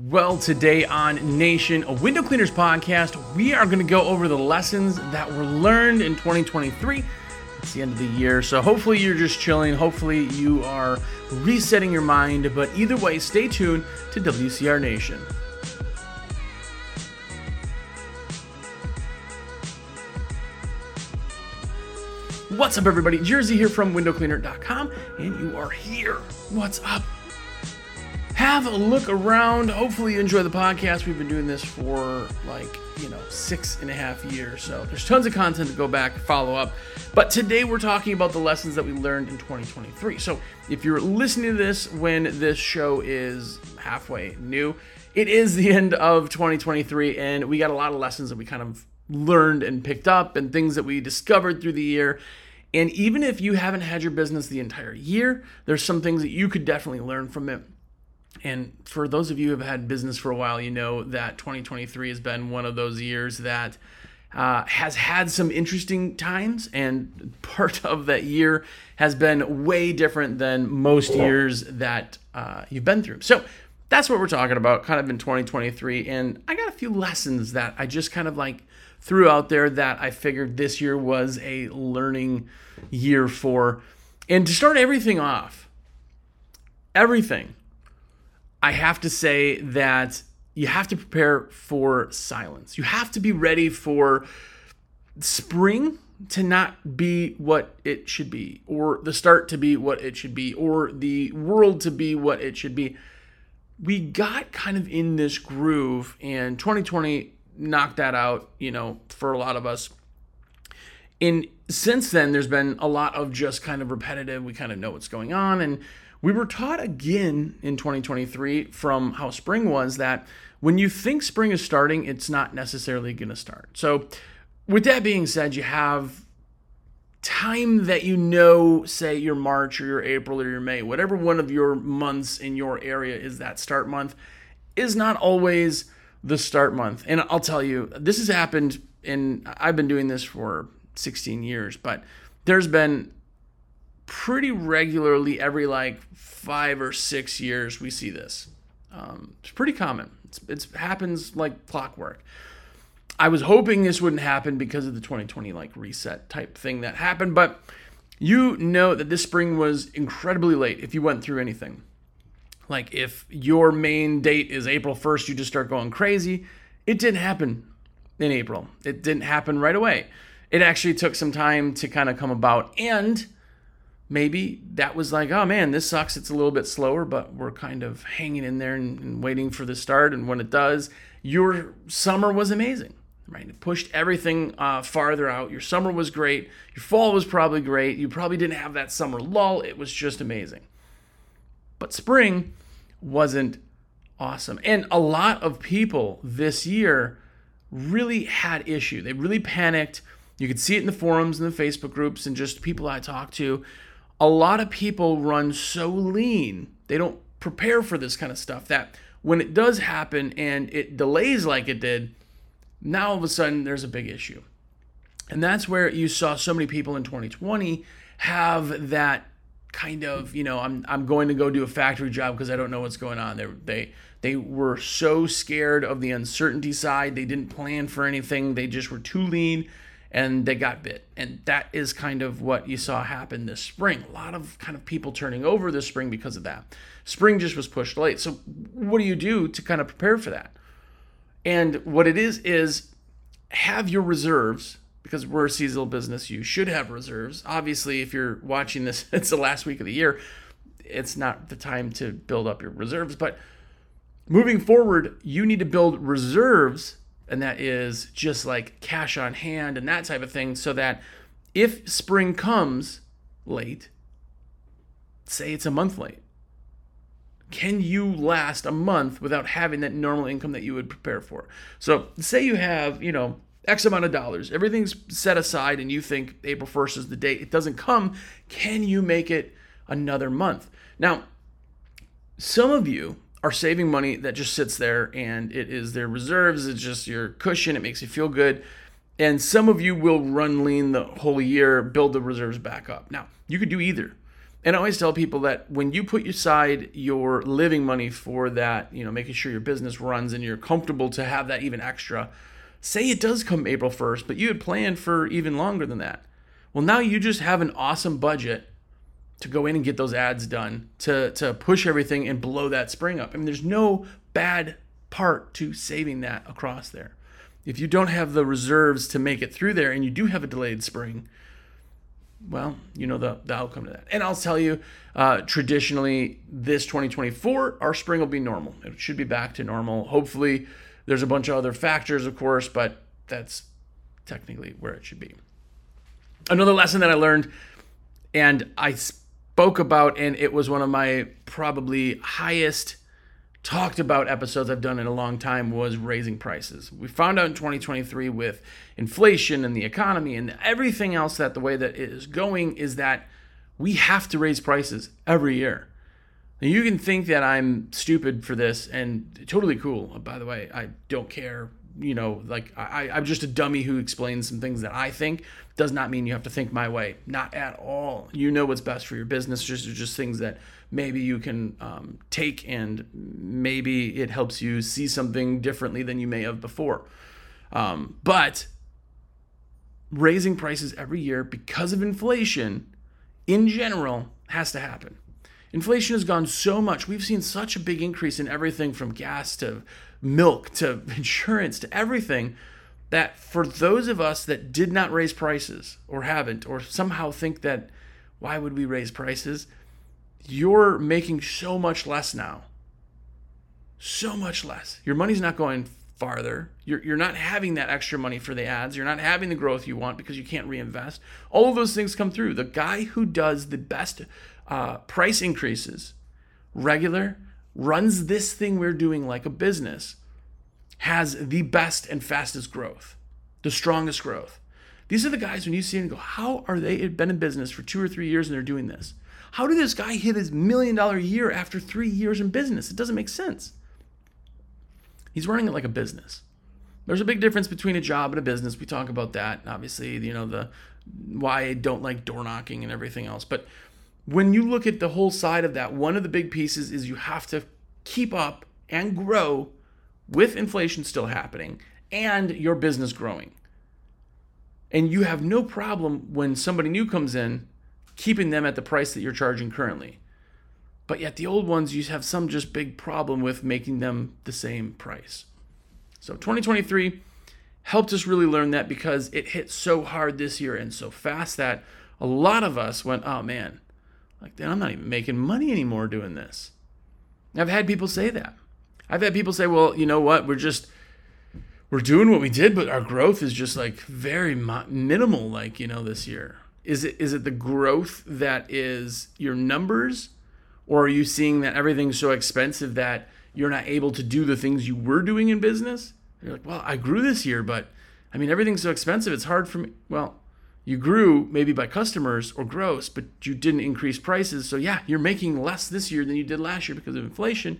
Well, today on Nation, a window cleaners podcast, we are going to go over the lessons that were learned in 2023. It's the end of the year, so hopefully you're just chilling. Hopefully you are resetting your mind. But either way, stay tuned to WCR Nation. What's up, everybody? Jersey here from windowcleaner.com, and you are here. What's up? Have a look around. Hopefully, you enjoy the podcast. We've been doing this for like, you know, six and a half years. So there's tons of content to go back, follow up. But today we're talking about the lessons that we learned in 2023. So if you're listening to this when this show is halfway new, it is the end of 2023, and we got a lot of lessons that we kind of learned and picked up and things that we discovered through the year. And even if you haven't had your business the entire year, there's some things that you could definitely learn from it and for those of you who have had business for a while, you know that 2023 has been one of those years that uh, has had some interesting times, and part of that year has been way different than most years that uh, you've been through. So that's what we're talking about, kind of in 2023. And I got a few lessons that I just kind of like threw out there that I figured this year was a learning year for. And to start everything off, everything I have to say that you have to prepare for silence. You have to be ready for spring to not be what it should be, or the start to be what it should be, or the world to be what it should be. We got kind of in this groove, and 2020 knocked that out, you know, for a lot of us. And since then, there's been a lot of just kind of repetitive, we kind of know what's going on, and we were taught again in 2023 from how spring was that when you think spring is starting, it's not necessarily going to start. So, with that being said, you have time that you know, say your March or your April or your May, whatever one of your months in your area is that start month, is not always the start month. And I'll tell you, this has happened and I've been doing this for 16 years, but there's been pretty regularly every like five or six years we see this. Um, it's pretty common. It's, it happens like clockwork. I was hoping this wouldn't happen because of the 2020 like reset type thing that happened, but you know that this spring was incredibly late if you went through anything. Like if your main date is April 1st, you just start going crazy. It didn't happen in April. It didn't happen right away. It actually took some time to kind of come about and maybe that was like, oh man, this sucks. It's a little bit slower, but we're kind of hanging in there and, and waiting for the start. And when it does, your summer was amazing, right? It pushed everything uh, farther out. Your summer was great. Your fall was probably great. You probably didn't have that summer lull. It was just amazing. But spring wasn't awesome. And a lot of people this year really had issue. They really panicked. You could see it in the forums and the Facebook groups and just people I talked to a lot of people run so lean, they don't prepare for this kind of stuff that when it does happen and it delays like it did, now all of a sudden there's a big issue. And that's where you saw so many people in 2020 have that kind of, you know, I'm I'm going to go do a factory job because I don't know what's going on. They they they were so scared of the uncertainty side. They didn't plan for anything. They just were too lean and they got bit. And that is kind of what you saw happen this spring. A lot of kind of people turning over this spring because of that. Spring just was pushed late. So, what do you do to kind of prepare for that? And what it is, is have your reserves because we're a seasonal business. You should have reserves. Obviously, if you're watching this, it's the last week of the year. It's not the time to build up your reserves. But moving forward, you need to build reserves and that is just like cash on hand and that type of thing, so that if spring comes late, say it's a month late, can you last a month without having that normal income that you would prepare for? So, say you have, you know, X amount of dollars, everything's set aside, and you think April 1st is the date, it doesn't come, can you make it another month? Now, some of you are saving money that just sits there and it is their reserves. It's just your cushion. It makes you feel good. And some of you will run lean the whole year, build the reserves back up. Now, you could do either. And I always tell people that when you put aside your living money for that, you know, making sure your business runs and you're comfortable to have that even extra, say it does come April 1st, but you had planned for even longer than that. Well, now you just have an awesome budget to go in and get those ads done, to, to push everything and blow that spring up. I mean, there's no bad part to saving that across there. If you don't have the reserves to make it through there and you do have a delayed spring, well, you know the, the outcome to that. And I'll tell you, uh, traditionally, this 2024, our spring will be normal. It should be back to normal. Hopefully, there's a bunch of other factors, of course, but that's technically where it should be. Another lesson that I learned, and I spoke about, and it was one of my probably highest talked about episodes I've done in a long time was raising prices. We found out in 2023 with inflation and the economy and everything else that the way that it is going is that we have to raise prices every year. Now you can think that I'm stupid for this and totally cool. By the way, I don't care. You know, like I, I'm just a dummy who explains some things that I think. Does not mean you have to think my way. Not at all. You know what's best for your business. Just just things that maybe you can um, take and maybe it helps you see something differently than you may have before. Um, but raising prices every year because of inflation in general has to happen. Inflation has gone so much. We've seen such a big increase in everything from gas to milk to insurance to everything that for those of us that did not raise prices or haven't or somehow think that why would we raise prices? you're making so much less now. So much less. Your money's not going farther. You're, you're not having that extra money for the ads. You're not having the growth you want because you can't reinvest. All of those things come through. The guy who does the best uh, price increases, regular, runs this thing we're doing like a business, has the best and fastest growth, the strongest growth. These are the guys when you see them go, how are they been in business for two or three years and they're doing this? How did this guy hit his million dollar year after three years in business? It doesn't make sense. He's running it like a business. There's a big difference between a job and a business. We talk about that. Obviously, you know, the why I don't like door knocking and everything else. But when you look at the whole side of that, one of the big pieces is you have to keep up and grow with inflation still happening and your business growing. And you have no problem when somebody new comes in keeping them at the price that you're charging currently. But yet the old ones, you have some just big problem with making them the same price. So 2023 helped us really learn that because it hit so hard this year and so fast that a lot of us went, oh man, like then I'm not even making money anymore doing this. I've had people say that. I've had people say, well, you know what, we're just we're doing what we did, but our growth is just like very minimal, like you know, this year. Is it is it the growth that is your numbers, or are you seeing that everything's so expensive that you're not able to do the things you were doing in business? You're like, well, I grew this year, but I mean everything's so expensive. It's hard for me. Well, you grew maybe by customers or gross, but you didn't increase prices. So yeah, you're making less this year than you did last year because of inflation.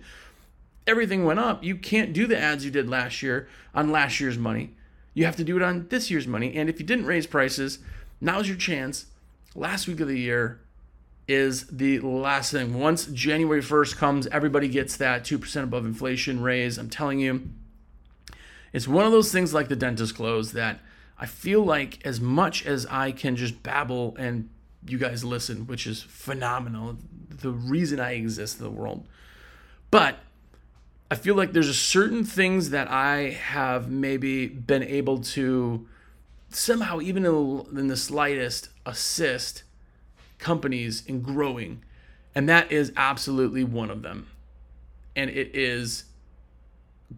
Everything went up. You can't do the ads you did last year on last year's money. You have to do it on this year's money. And if you didn't raise prices, Now's your chance. Last week of the year is the last thing. Once January 1st comes, everybody gets that 2% above inflation raise. I'm telling you, it's one of those things like the dentist close that I feel like as much as I can just babble and you guys listen, which is phenomenal, the reason I exist in the world. But I feel like there's a certain things that I have maybe been able to somehow, even in the slightest, assist companies in growing. And that is absolutely one of them. And it is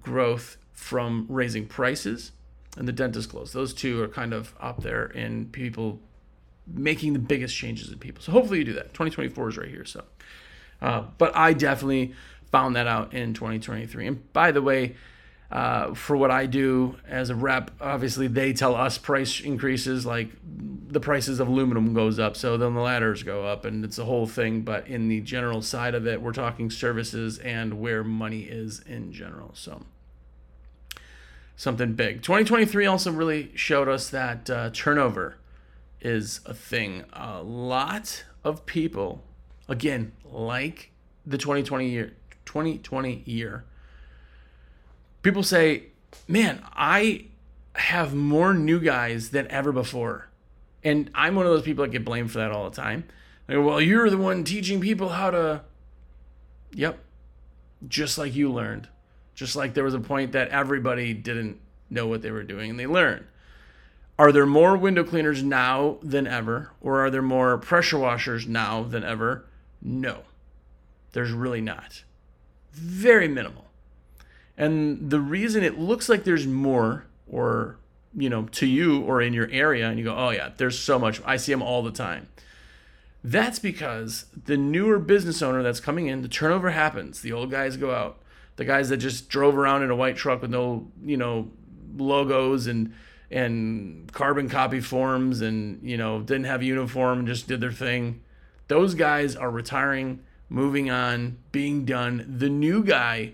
growth from raising prices and the dentist close. Those two are kind of up there in people making the biggest changes in people. So hopefully you do that. 2024 is right here. So, uh, but I definitely found that out in 2023. And by the way, uh, for what I do as a rep, obviously they tell us price increases, like the prices of aluminum goes up, so then the ladders go up, and it's a whole thing. But in the general side of it, we're talking services and where money is in general. So something big. 2023 also really showed us that uh, turnover is a thing. A lot of people again, like the 2020 year, 2020 year, people say, "Man, I have more new guys than ever before." And I'm one of those people that get blamed for that all the time. Like, well, you're the one teaching people how to Yep. Just like you learned. Just like there was a point that everybody didn't know what they were doing and they learned. Are there more window cleaners now than ever? Or are there more pressure washers now than ever? No. There's really not. Very minimal. And the reason it looks like there's more, or, you know, to you or in your area, and you go, oh, yeah, there's so much. I see them all the time. That's because the newer business owner that's coming in, the turnover happens. The old guys go out. The guys that just drove around in a white truck with no, you know, logos and and carbon copy forms and, you know, didn't have uniform, just did their thing. Those guys are retiring, moving on, being done. The new guy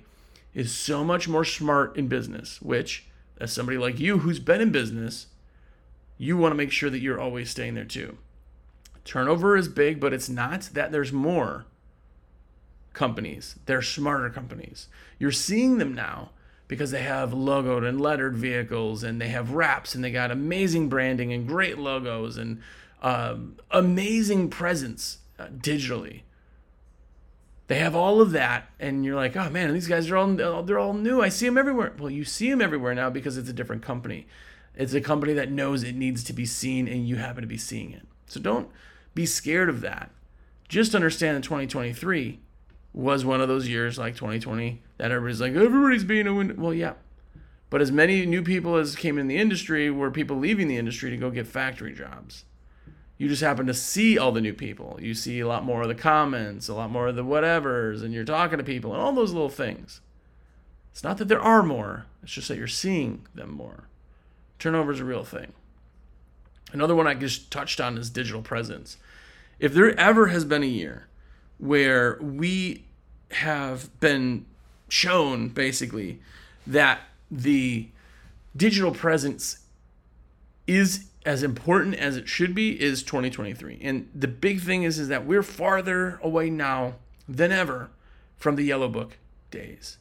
is so much more smart in business, which as somebody like you who's been in business, you want to make sure that you're always staying there too. Turnover is big, but it's not that there's more companies. They're smarter companies. You're seeing them now because they have logoed and lettered vehicles and they have wraps and they got amazing branding and great logos and um, amazing presence uh, digitally. They have all of that, and you're like, oh man, these guys are all they're all new. I see them everywhere. Well, you see them everywhere now because it's a different company. It's a company that knows it needs to be seen, and you happen to be seeing it. So don't be scared of that. Just understand that 2023 was one of those years like 2020 that everybody's like, everybody's being a win. Well, yeah. But as many new people as came in the industry were people leaving the industry to go get factory jobs. You just happen to see all the new people. You see a lot more of the comments, a lot more of the whatevers, and you're talking to people and all those little things. It's not that there are more, it's just that you're seeing them more. Turnover is a real thing. Another one I just touched on is digital presence. If there ever has been a year where we have been shown basically that the digital presence is as important as it should be is 2023 and the big thing is is that we're farther away now than ever from the yellow book days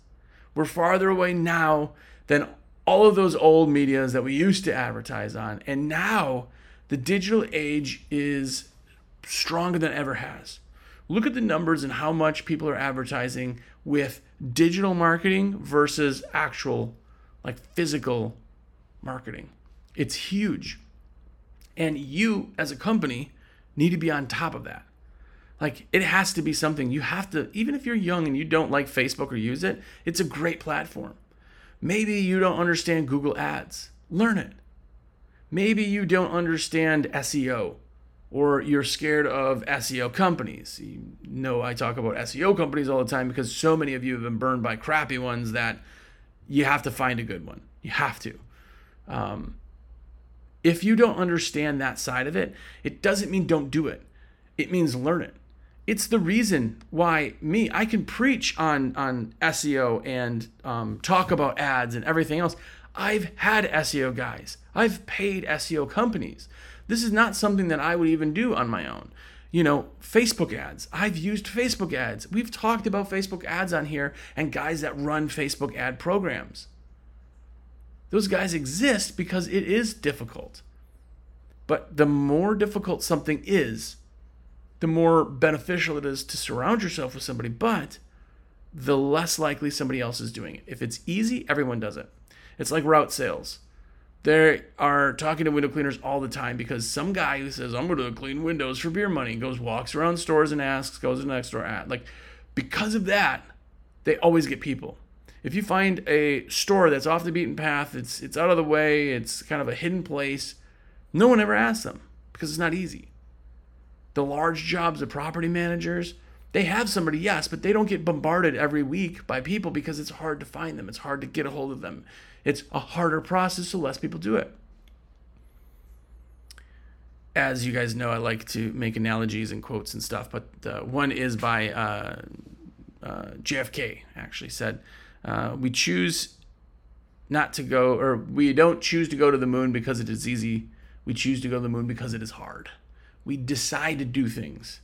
we're farther away now than all of those old medias that we used to advertise on and now the digital age is stronger than ever has. Look at the numbers and how much people are advertising with digital marketing versus actual, like physical marketing. It's huge. And you, as a company, need to be on top of that. Like, it has to be something you have to, even if you're young and you don't like Facebook or use it, it's a great platform. Maybe you don't understand Google Ads, learn it. Maybe you don't understand SEO or you're scared of SEO companies. You know, I talk about SEO companies all the time because so many of you have been burned by crappy ones that you have to find a good one. You have to. Um, if you don't understand that side of it, it doesn't mean don't do it. It means learn it. It's the reason why me I can preach on on SEO and um, talk about ads and everything else. I've had SEO guys. I've paid SEO companies. This is not something that I would even do on my own. You know, Facebook ads. I've used Facebook ads. We've talked about Facebook ads on here and guys that run Facebook ad programs. Those guys exist because it is difficult. But the more difficult something is, the more beneficial it is to surround yourself with somebody, but the less likely somebody else is doing it. If it's easy, everyone does it. It's like route sales. They are talking to window cleaners all the time because some guy who says, I'm going to clean windows for beer money goes, walks around stores and asks, goes to the next door, At. Like, because of that, they always get people. If you find a store that's off the beaten path, it's, it's out of the way, it's kind of a hidden place, no one ever asks them because it's not easy. The large jobs of property managers, they have somebody, yes, but they don't get bombarded every week by people because it's hard to find them. It's hard to get a hold of them. It's a harder process, so less people do it. As you guys know, I like to make analogies and quotes and stuff, but uh, one is by uh, uh, JFK, actually said, uh, We choose not to go, or we don't choose to go to the moon because it is easy. We choose to go to the moon because it is hard. We decide to do things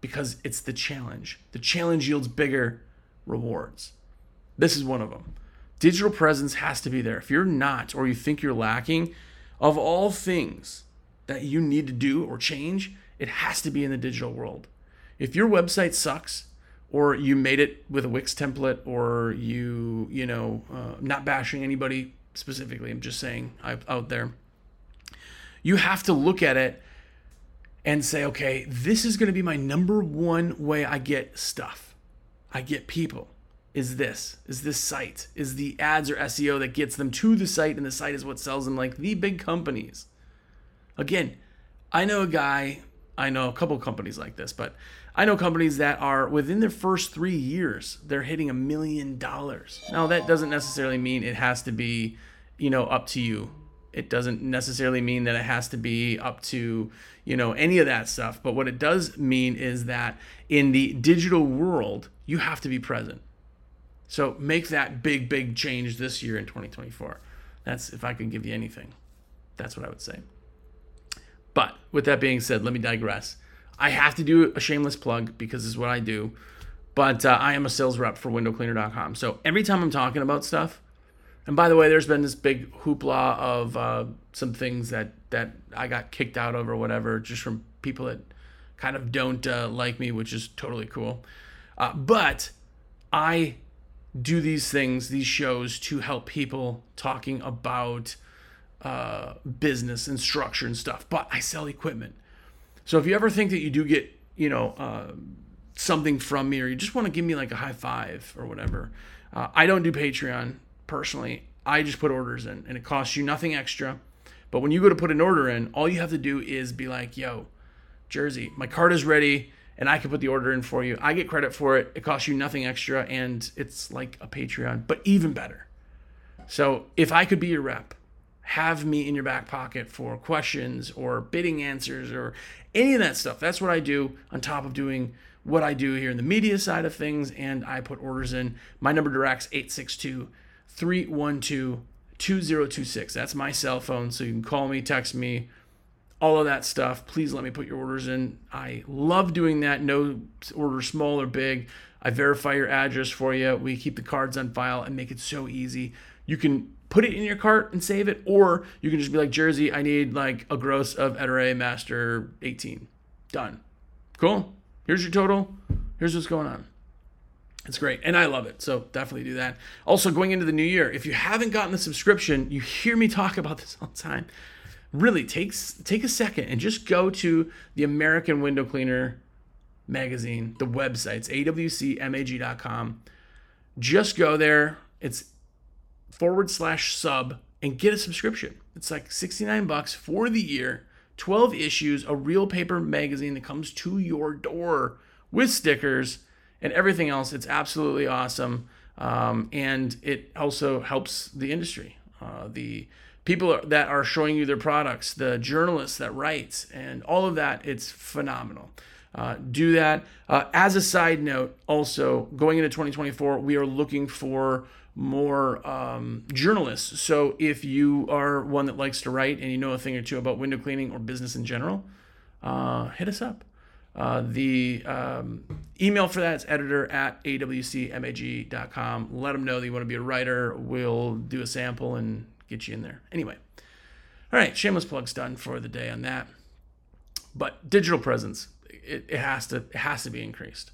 because it's the challenge. The challenge yields bigger rewards. This is one of them. Digital presence has to be there. If you're not, or you think you're lacking, of all things that you need to do or change, it has to be in the digital world. If your website sucks, or you made it with a Wix template, or you, you know, uh, not bashing anybody specifically, I'm just saying out there, you have to look at it and say, okay, this is going to be my number one way I get stuff. I get people. Is this? Is this site? Is the ads or SEO that gets them to the site and the site is what sells them like the big companies? Again, I know a guy, I know a couple companies like this, but I know companies that are within their first three years, they're hitting a million dollars. Now, that doesn't necessarily mean it has to be, you know, up to you it doesn't necessarily mean that it has to be up to, you know, any of that stuff. But what it does mean is that in the digital world, you have to be present. So make that big, big change this year in 2024. That's if I can give you anything. That's what I would say. But with that being said, let me digress. I have to do a shameless plug because this is what I do. But uh, I am a sales rep for windowcleaner.com. So every time I'm talking about stuff, and by the way, there's been this big hoopla of uh, some things that that I got kicked out of or whatever, just from people that kind of don't uh, like me, which is totally cool. Uh, but I do these things, these shows, to help people talking about uh, business and structure and stuff. But I sell equipment, so if you ever think that you do get, you know, uh, something from me, or you just want to give me like a high five or whatever, uh, I don't do Patreon personally, I just put orders in and it costs you nothing extra. But when you go to put an order in, all you have to do is be like, yo, Jersey, my card is ready and I can put the order in for you. I get credit for it. It costs you nothing extra and it's like a Patreon, but even better. So if I could be your rep, have me in your back pocket for questions or bidding answers or any of that stuff. That's what I do on top of doing what I do here in the media side of things. And I put orders in. My number directs 862 312 2026. That's my cell phone. So you can call me, text me, all of that stuff. Please let me put your orders in. I love doing that. No order small or big. I verify your address for you. We keep the cards on file and make it so easy. You can put it in your cart and save it, or you can just be like, Jersey, I need like a gross of Ettore Master 18. Done. Cool. Here's your total. Here's what's going on. It's great. And I love it. So definitely do that. Also, going into the new year, if you haven't gotten the subscription, you hear me talk about this all the time. Really, takes take a second and just go to the American Window Cleaner magazine, the websites, awcmag.com. Just go there. It's forward slash sub and get a subscription. It's like 69 bucks for the year, 12 issues, a real paper magazine that comes to your door with stickers and everything else. It's absolutely awesome. Um, and it also helps the industry. Uh, the people that are showing you their products, the journalists that write, and all of that, it's phenomenal. Uh, do that. Uh, as a side note, also going into 2024, we are looking for more um, journalists. So if you are one that likes to write and you know a thing or two about window cleaning or business in general, uh, hit us up. Uh, the um, email for that is editor at awcmag.com. Let them know that you want to be a writer. We'll do a sample and get you in there. Anyway, all right, shameless plugs done for the day on that. But digital presence, it, it has to it has to be increased.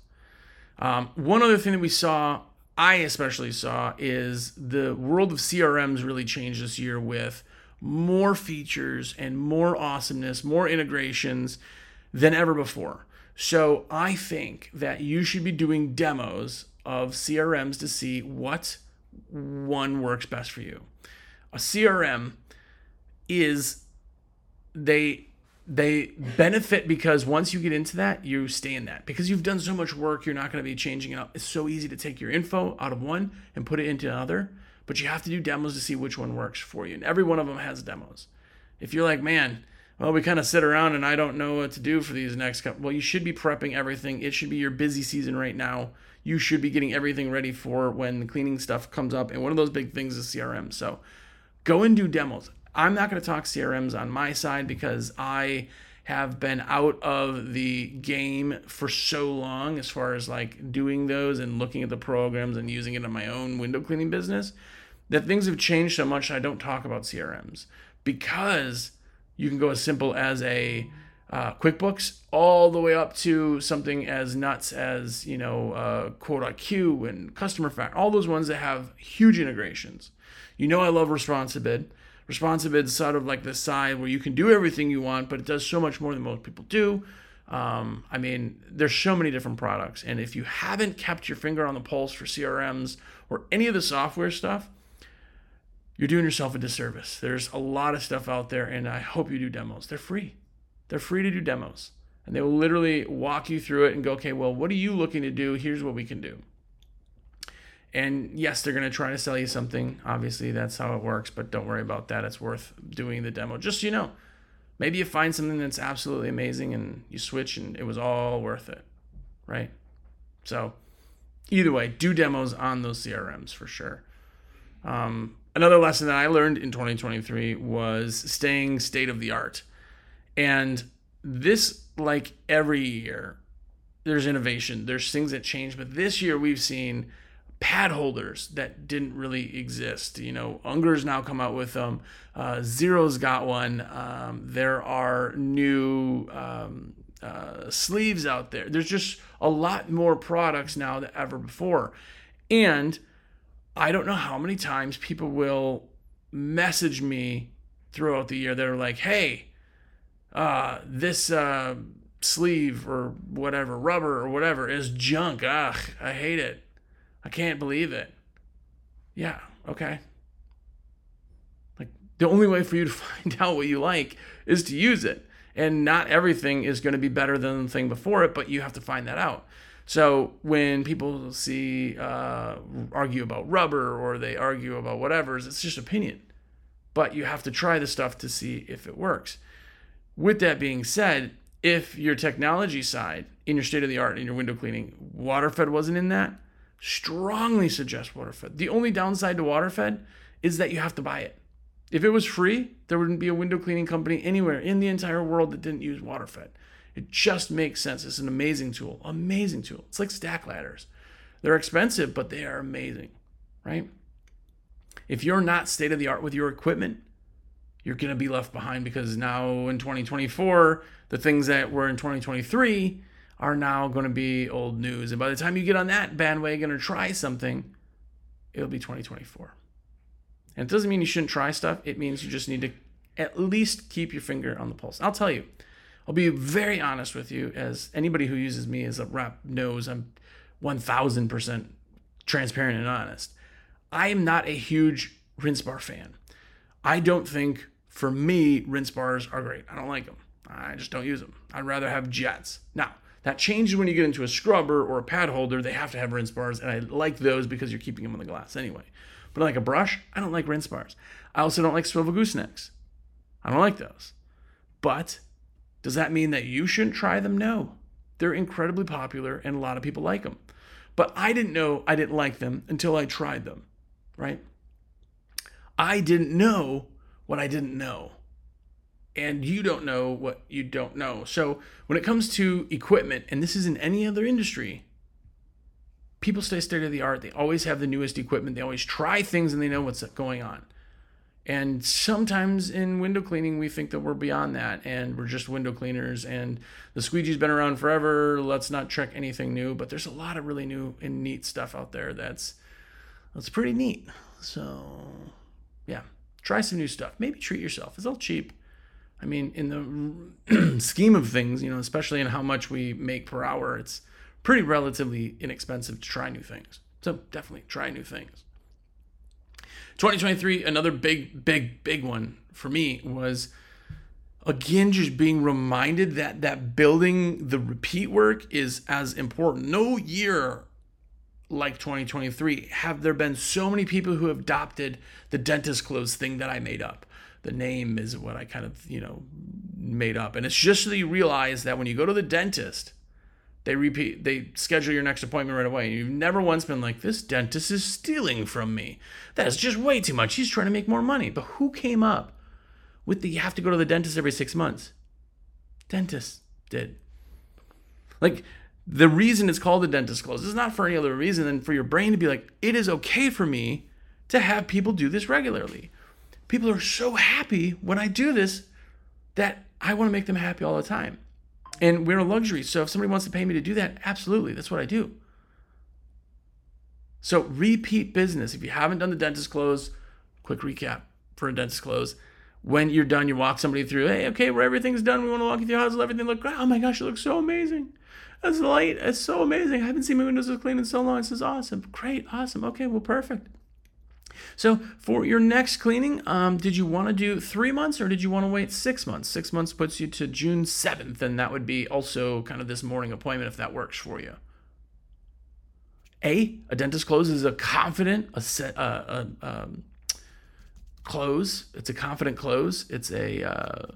Um, one other thing that we saw, I especially saw, is the world of CRMs really changed this year with more features and more awesomeness, more integrations than ever before. So I think that you should be doing demos of CRMs to see what one works best for you. A CRM is they they benefit because once you get into that, you stay in that. Because you've done so much work, you're not going to be changing it up. It's so easy to take your info out of one and put it into another, but you have to do demos to see which one works for you. And every one of them has demos. If you're like, man, well, we kind of sit around and I don't know what to do for these next couple. Well, you should be prepping everything. It should be your busy season right now. You should be getting everything ready for when the cleaning stuff comes up. And one of those big things is CRM. So go and do demos. I'm not going to talk CRMs on my side because I have been out of the game for so long as far as like doing those and looking at the programs and using it in my own window cleaning business that things have changed so much I don't talk about CRMs because you can go as simple as a uh, QuickBooks all the way up to something as nuts as you know uh, Quote and Customer Factor, all those ones that have huge integrations. You know I love Responsibid. Responsibid's sort of like the side where you can do everything you want, but it does so much more than most people do. Um, I mean, there's so many different products, and if you haven't kept your finger on the pulse for CRMs or any of the software stuff, you're doing yourself a disservice. There's a lot of stuff out there, and I hope you do demos. They're free. They're free to do demos. And they will literally walk you through it and go, okay, well, what are you looking to do? Here's what we can do. And yes, they're going to try to sell you something. Obviously, that's how it works, but don't worry about that. It's worth doing the demo. Just so you know, maybe you find something that's absolutely amazing and you switch and it was all worth it, right? So, either way, do demos on those CRMs for sure. Um, another lesson that I learned in 2023 was staying state of the art. And this, like every year, there's innovation, there's things that change. But this year, we've seen pad holders that didn't really exist. You know, Unger's now come out with them. Uh, Xero's got one. Um, there are new um, uh, sleeves out there. There's just a lot more products now than ever before. And I don't know how many times people will message me throughout the year. They're like, hey, uh, this uh, sleeve or whatever, rubber or whatever, is junk. Ugh, I hate it. I can't believe it. Yeah, okay. Like, the only way for you to find out what you like is to use it. And not everything is going to be better than the thing before it, but you have to find that out. So when people see uh, argue about rubber or they argue about whatever, it's just opinion. But you have to try the stuff to see if it works. With that being said, if your technology side in your state of the art in your window cleaning, water fed wasn't in that, strongly suggest WaterFed. The only downside to WaterFed is that you have to buy it. If it was free, there wouldn't be a window cleaning company anywhere in the entire world that didn't use WaterFed. It just makes sense. It's an amazing tool. Amazing tool. It's like stack ladders. They're expensive, but they are amazing, right? If you're not state of the art with your equipment, you're going to be left behind because now in 2024, the things that were in 2023 are now going to be old news. And by the time you get on that bandwagon or try something, it'll be 2024. And it doesn't mean you shouldn't try stuff. It means you just need to at least keep your finger on the pulse. I'll tell you, I'll be very honest with you, as anybody who uses me as a rep knows I'm 1000% transparent and honest. I am not a huge rinse bar fan. I don't think, for me, rinse bars are great. I don't like them. I just don't use them. I'd rather have jets. Now, that changes when you get into a scrubber or a pad holder. They have to have rinse bars, and I like those because you're keeping them on the glass anyway. But like a brush, I don't like rinse bars. I also don't like swivel goosenecks. I don't like those. But does that mean that you shouldn't try them? No. They're incredibly popular and a lot of people like them. But I didn't know I didn't like them until I tried them, right? I didn't know what I didn't know. And you don't know what you don't know. So when it comes to equipment, and this is in any other industry, people stay state of the art. They always have the newest equipment. They always try things and they know what's going on. And sometimes in window cleaning, we think that we're beyond that and we're just window cleaners and the squeegee's been around forever. Let's not check anything new. But there's a lot of really new and neat stuff out there that's that's pretty neat. So yeah, try some new stuff. Maybe treat yourself. It's all cheap. I mean, in the scheme of things, you know, especially in how much we make per hour, it's pretty relatively inexpensive to try new things. So definitely try new things. 2023, another big, big, big one for me was again just being reminded that that building the repeat work is as important. No year like 2023 have there been so many people who have adopted the dentist close thing that I made up. The name is what I kind of, you know, made up. And it's just so you realize that when you go to the dentist, they repeat, they schedule your next appointment right away. You've never once been like, this dentist is stealing from me. That's just way too much. He's trying to make more money. But who came up with the you have to go to the dentist every six months? Dentists did. Like the reason it's called the dentist close is not for any other reason than for your brain to be like, it is okay for me to have people do this regularly. People are so happy when I do this that I want to make them happy all the time. And we're a luxury. So if somebody wants to pay me to do that, absolutely, that's what I do. So repeat business. If you haven't done the dentist close, quick recap for a dentist close. When you're done, you walk somebody through, hey, okay, where everything's done, we want to walk you through how does everything look? Great? Oh my gosh, it looks so amazing. That's light. It's so amazing. I haven't seen my windows as clean in so long. This is awesome. Great. Awesome. Okay. Well, perfect. So for your next cleaning, um, did you want to do three months or did you want to wait six months? Six months puts you to June 7th, and that would be also kind of this morning appointment if that works for you. A, a dentist close is a confident, a set, uh, a, um, close. It's a confident close. It's a, uh,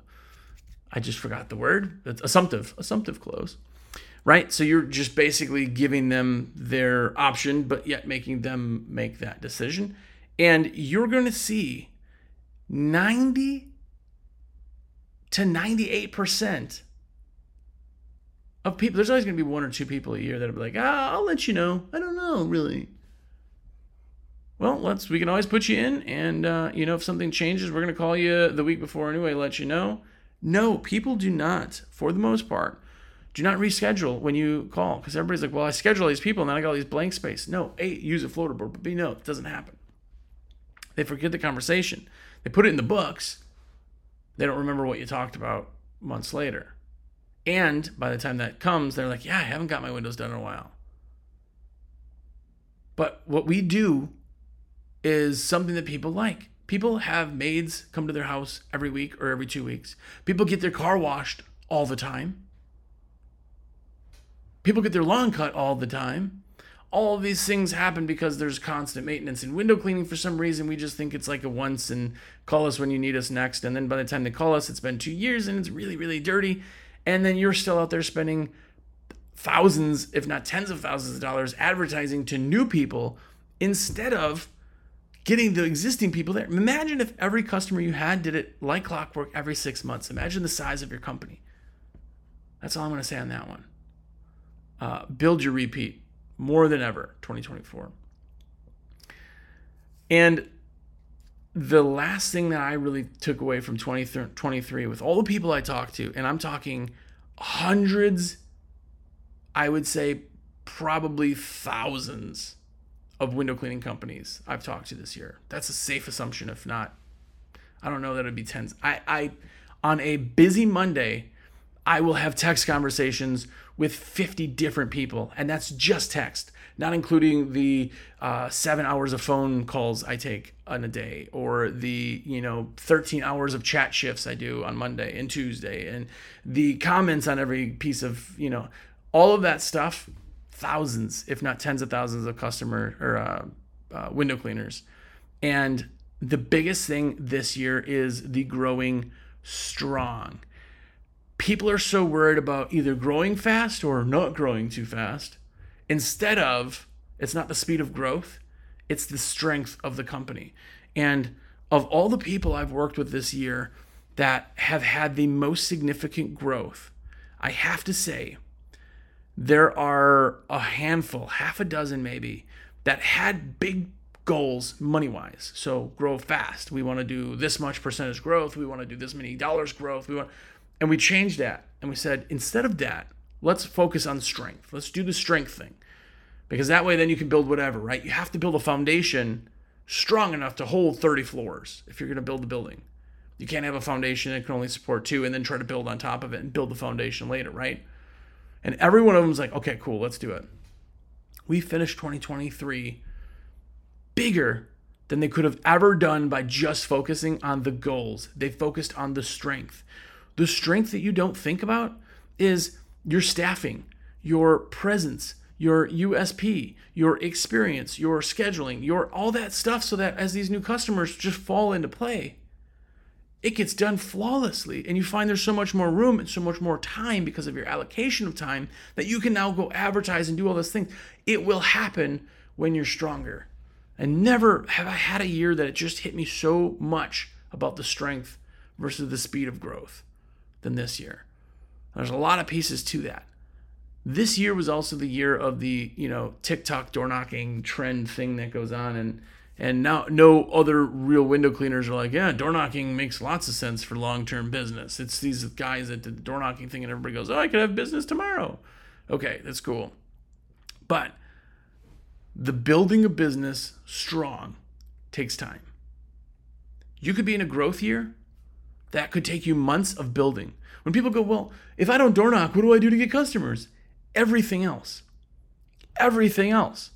I just forgot the word. It's assumptive, assumptive close right? So you're just basically giving them their option, but yet making them make that decision. And you're going to see 90 to 98% of people. There's always going to be one or two people a year that'll be like, ah, I'll let you know. I don't know, really. Well, let's. We can always put you in, and uh, you know, if something changes, we're going to call you the week before anyway. Let you know. No, people do not, for the most part, do not reschedule when you call because everybody's like, well, I schedule these people and then I got all these blank space. No, A, use a floater board, but B, no, it doesn't happen. They forget the conversation. They put it in the books. They don't remember what you talked about months later. And by the time that comes, they're like, yeah, I haven't got my windows done in a while. But what we do is something that people like. People have maids come to their house every week or every two weeks. People get their car washed all the time. People get their lawn cut all the time. All of these things happen because there's constant maintenance and window cleaning. For some reason, we just think it's like a once and call us when you need us next. And then by the time they call us, it's been two years and it's really, really dirty. And then you're still out there spending thousands, if not tens of thousands of dollars advertising to new people instead of getting the existing people there. Imagine if every customer you had did it like clockwork every six months. Imagine the size of your company. That's all I'm going to say on that one uh, build your repeat more than ever 2024 and the last thing that i really took away from 2023 with all the people i talked to and i'm talking hundreds i would say probably thousands of window cleaning companies i've talked to this year. That's a safe assumption if not i don't know that it'd be tens. I i on a busy monday I will have text conversations with 50 different people, and that's just text, not including the uh, seven hours of phone calls I take on a day, or the you know 13 hours of chat shifts I do on Monday and Tuesday, and the comments on every piece of you know all of that stuff. Thousands, if not tens of thousands, of customer or uh, uh, window cleaners, and the biggest thing this year is the growing strong people are so worried about either growing fast or not growing too fast. Instead of it's not the speed of growth it's the strength of the company. And of all the people i've worked with this year that have had the most significant growth i have to say there are a handful half a dozen maybe that had big goals money wise so grow fast. We want to do this much percentage growth. We want to do this many dollars growth. We want and we changed that and we said, instead of that, let's focus on strength. Let's do the strength thing. Because that way, then you can build whatever, right? You have to build a foundation strong enough to hold 30 floors if you're going to build the building. You can't have a foundation that can only support two and then try to build on top of it and build the foundation later, right? And every one of them was like, okay, cool, let's do it. We finished 2023 bigger than they could have ever done by just focusing on the goals. They focused on the strength. The strength that you don't think about is your staffing, your presence, your USP, your experience, your scheduling, your all that stuff so that as these new customers just fall into play, it gets done flawlessly and you find there's so much more room and so much more time because of your allocation of time that you can now go advertise and do all those things. It will happen when you're stronger. And never have I had a year that it just hit me so much about the strength versus the speed of growth than this year. There's a lot of pieces to that. This year was also the year of the, you know, TikTok door knocking trend thing that goes on and and now no other real window cleaners are like, yeah, door knocking makes lots of sense for long-term business. It's these guys that did the door knocking thing and everybody goes, "Oh, I could have business tomorrow." Okay, that's cool. But the building a business strong takes time. You could be in a growth year that could take you months of building. When people go, well, if I don't door knock, what do I do to get customers? Everything else. Everything else.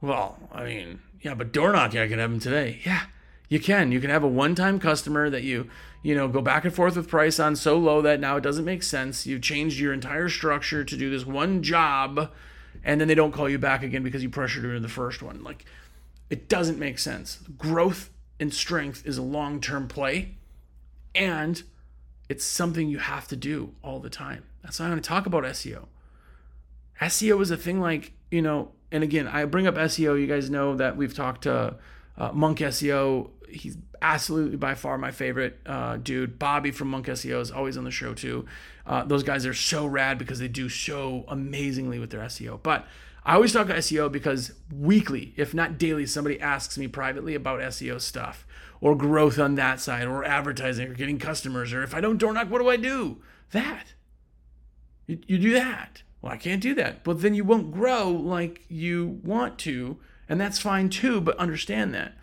Well, I mean, yeah, but door knocking, I can have them today. Yeah, you can. You can have a one-time customer that you, you know, go back and forth with price on so low that now it doesn't make sense. You've changed your entire structure to do this one job, and then they don't call you back again because you pressured them in the first one. Like, it doesn't make sense. Growth and strength is a long-term play, and it's something you have to do all the time. That's why I'm going to talk about SEO. SEO is a thing like, you know, and again, I bring up SEO. You guys know that we've talked to uh, Monk SEO. He's absolutely by far my favorite uh, dude. Bobby from Monk SEO is always on the show too. Uh, those guys are so rad because they do so amazingly with their SEO. But I always talk about SEO because weekly, if not daily, somebody asks me privately about SEO stuff or growth on that side or advertising or getting customers or if I don't door knock, what do I do? That. You, you do that. Well, I can't do that. But then you won't grow like you want to, and that's fine too, but understand that.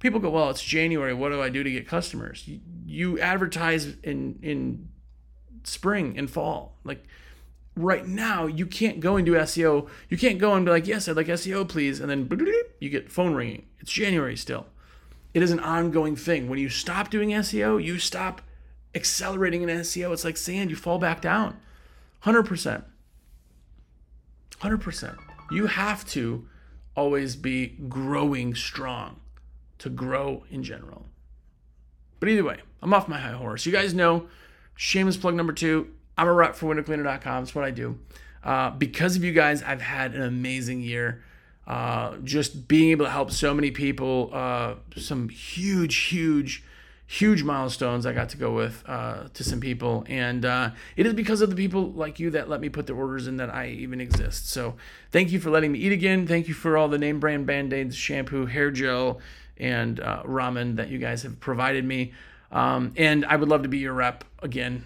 People go, well, it's January. What do I do to get customers? You, you advertise in in spring and fall. Like right now, you can't go and do SEO. You can't go and be like, yes, I'd like SEO, please, and then you get phone ringing. It's January still. It is an ongoing thing. When you stop doing SEO, you stop accelerating in SEO. It's like sand. You fall back down. Hundred percent. 100%. You have to always be growing strong to grow in general. But either way, I'm off my high horse. You guys know, shameless plug number two, I'm a rep for windowcleaner.com. That's what I do. Uh, because of you guys, I've had an amazing year. Uh, just being able to help so many people, uh, some huge, huge huge milestones I got to go with uh, to some people, and uh, it is because of the people like you that let me put the orders in that I even exist. So thank you for letting me eat again. Thank you for all the name brand band aids, shampoo, hair gel, and uh, ramen that you guys have provided me. Um, and I would love to be your rep again.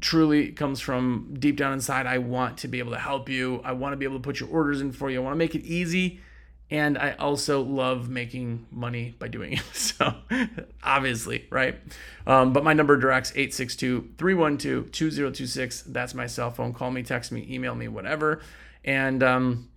Truly comes from deep down inside. I want to be able to help you. I want to be able to put your orders in for you. I want to make it easy and I also love making money by doing it. So, obviously, right? Um, but my number directs 862 312 2026. That's my cell phone. Call me, text me, email me, whatever. And um,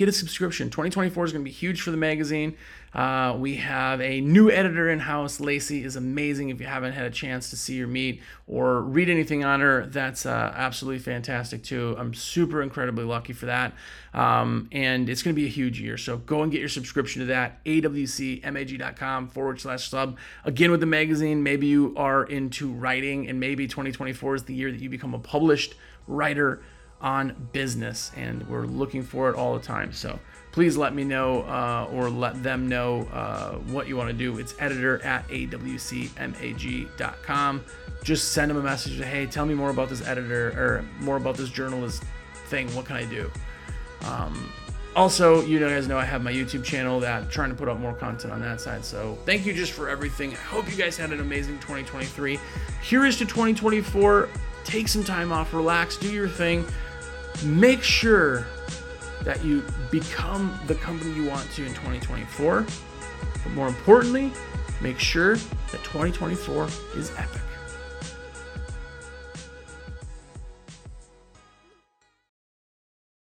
get a subscription. 2024 is going to be huge for the magazine. Uh, we have a new editor in house. Lacey is amazing. If you haven't had a chance to see or meet or read anything on her, that's uh, absolutely fantastic too. I'm super incredibly lucky for that. Um, and it's going to be a huge year. So go and get your subscription to that. awcmag.com forward slash sub. Again, with the magazine, maybe you are into writing and maybe 2024 is the year that you become a published writer on business. And we're looking for it all the time. So please let me know uh, or let them know uh, what you want to do. It's editor at awcmag.com. Just send them a message. Hey, tell me more about this editor or more about this journalist thing. What can I do? Um, also, you guys know I have my YouTube channel that I'm trying to put up more content on that side. So thank you just for everything. I hope you guys had an amazing 2023. Here is to 2024. Take some time off, relax, do your thing. Make sure that you become the company you want to in 2024. But more importantly, make sure that 2024 is epic.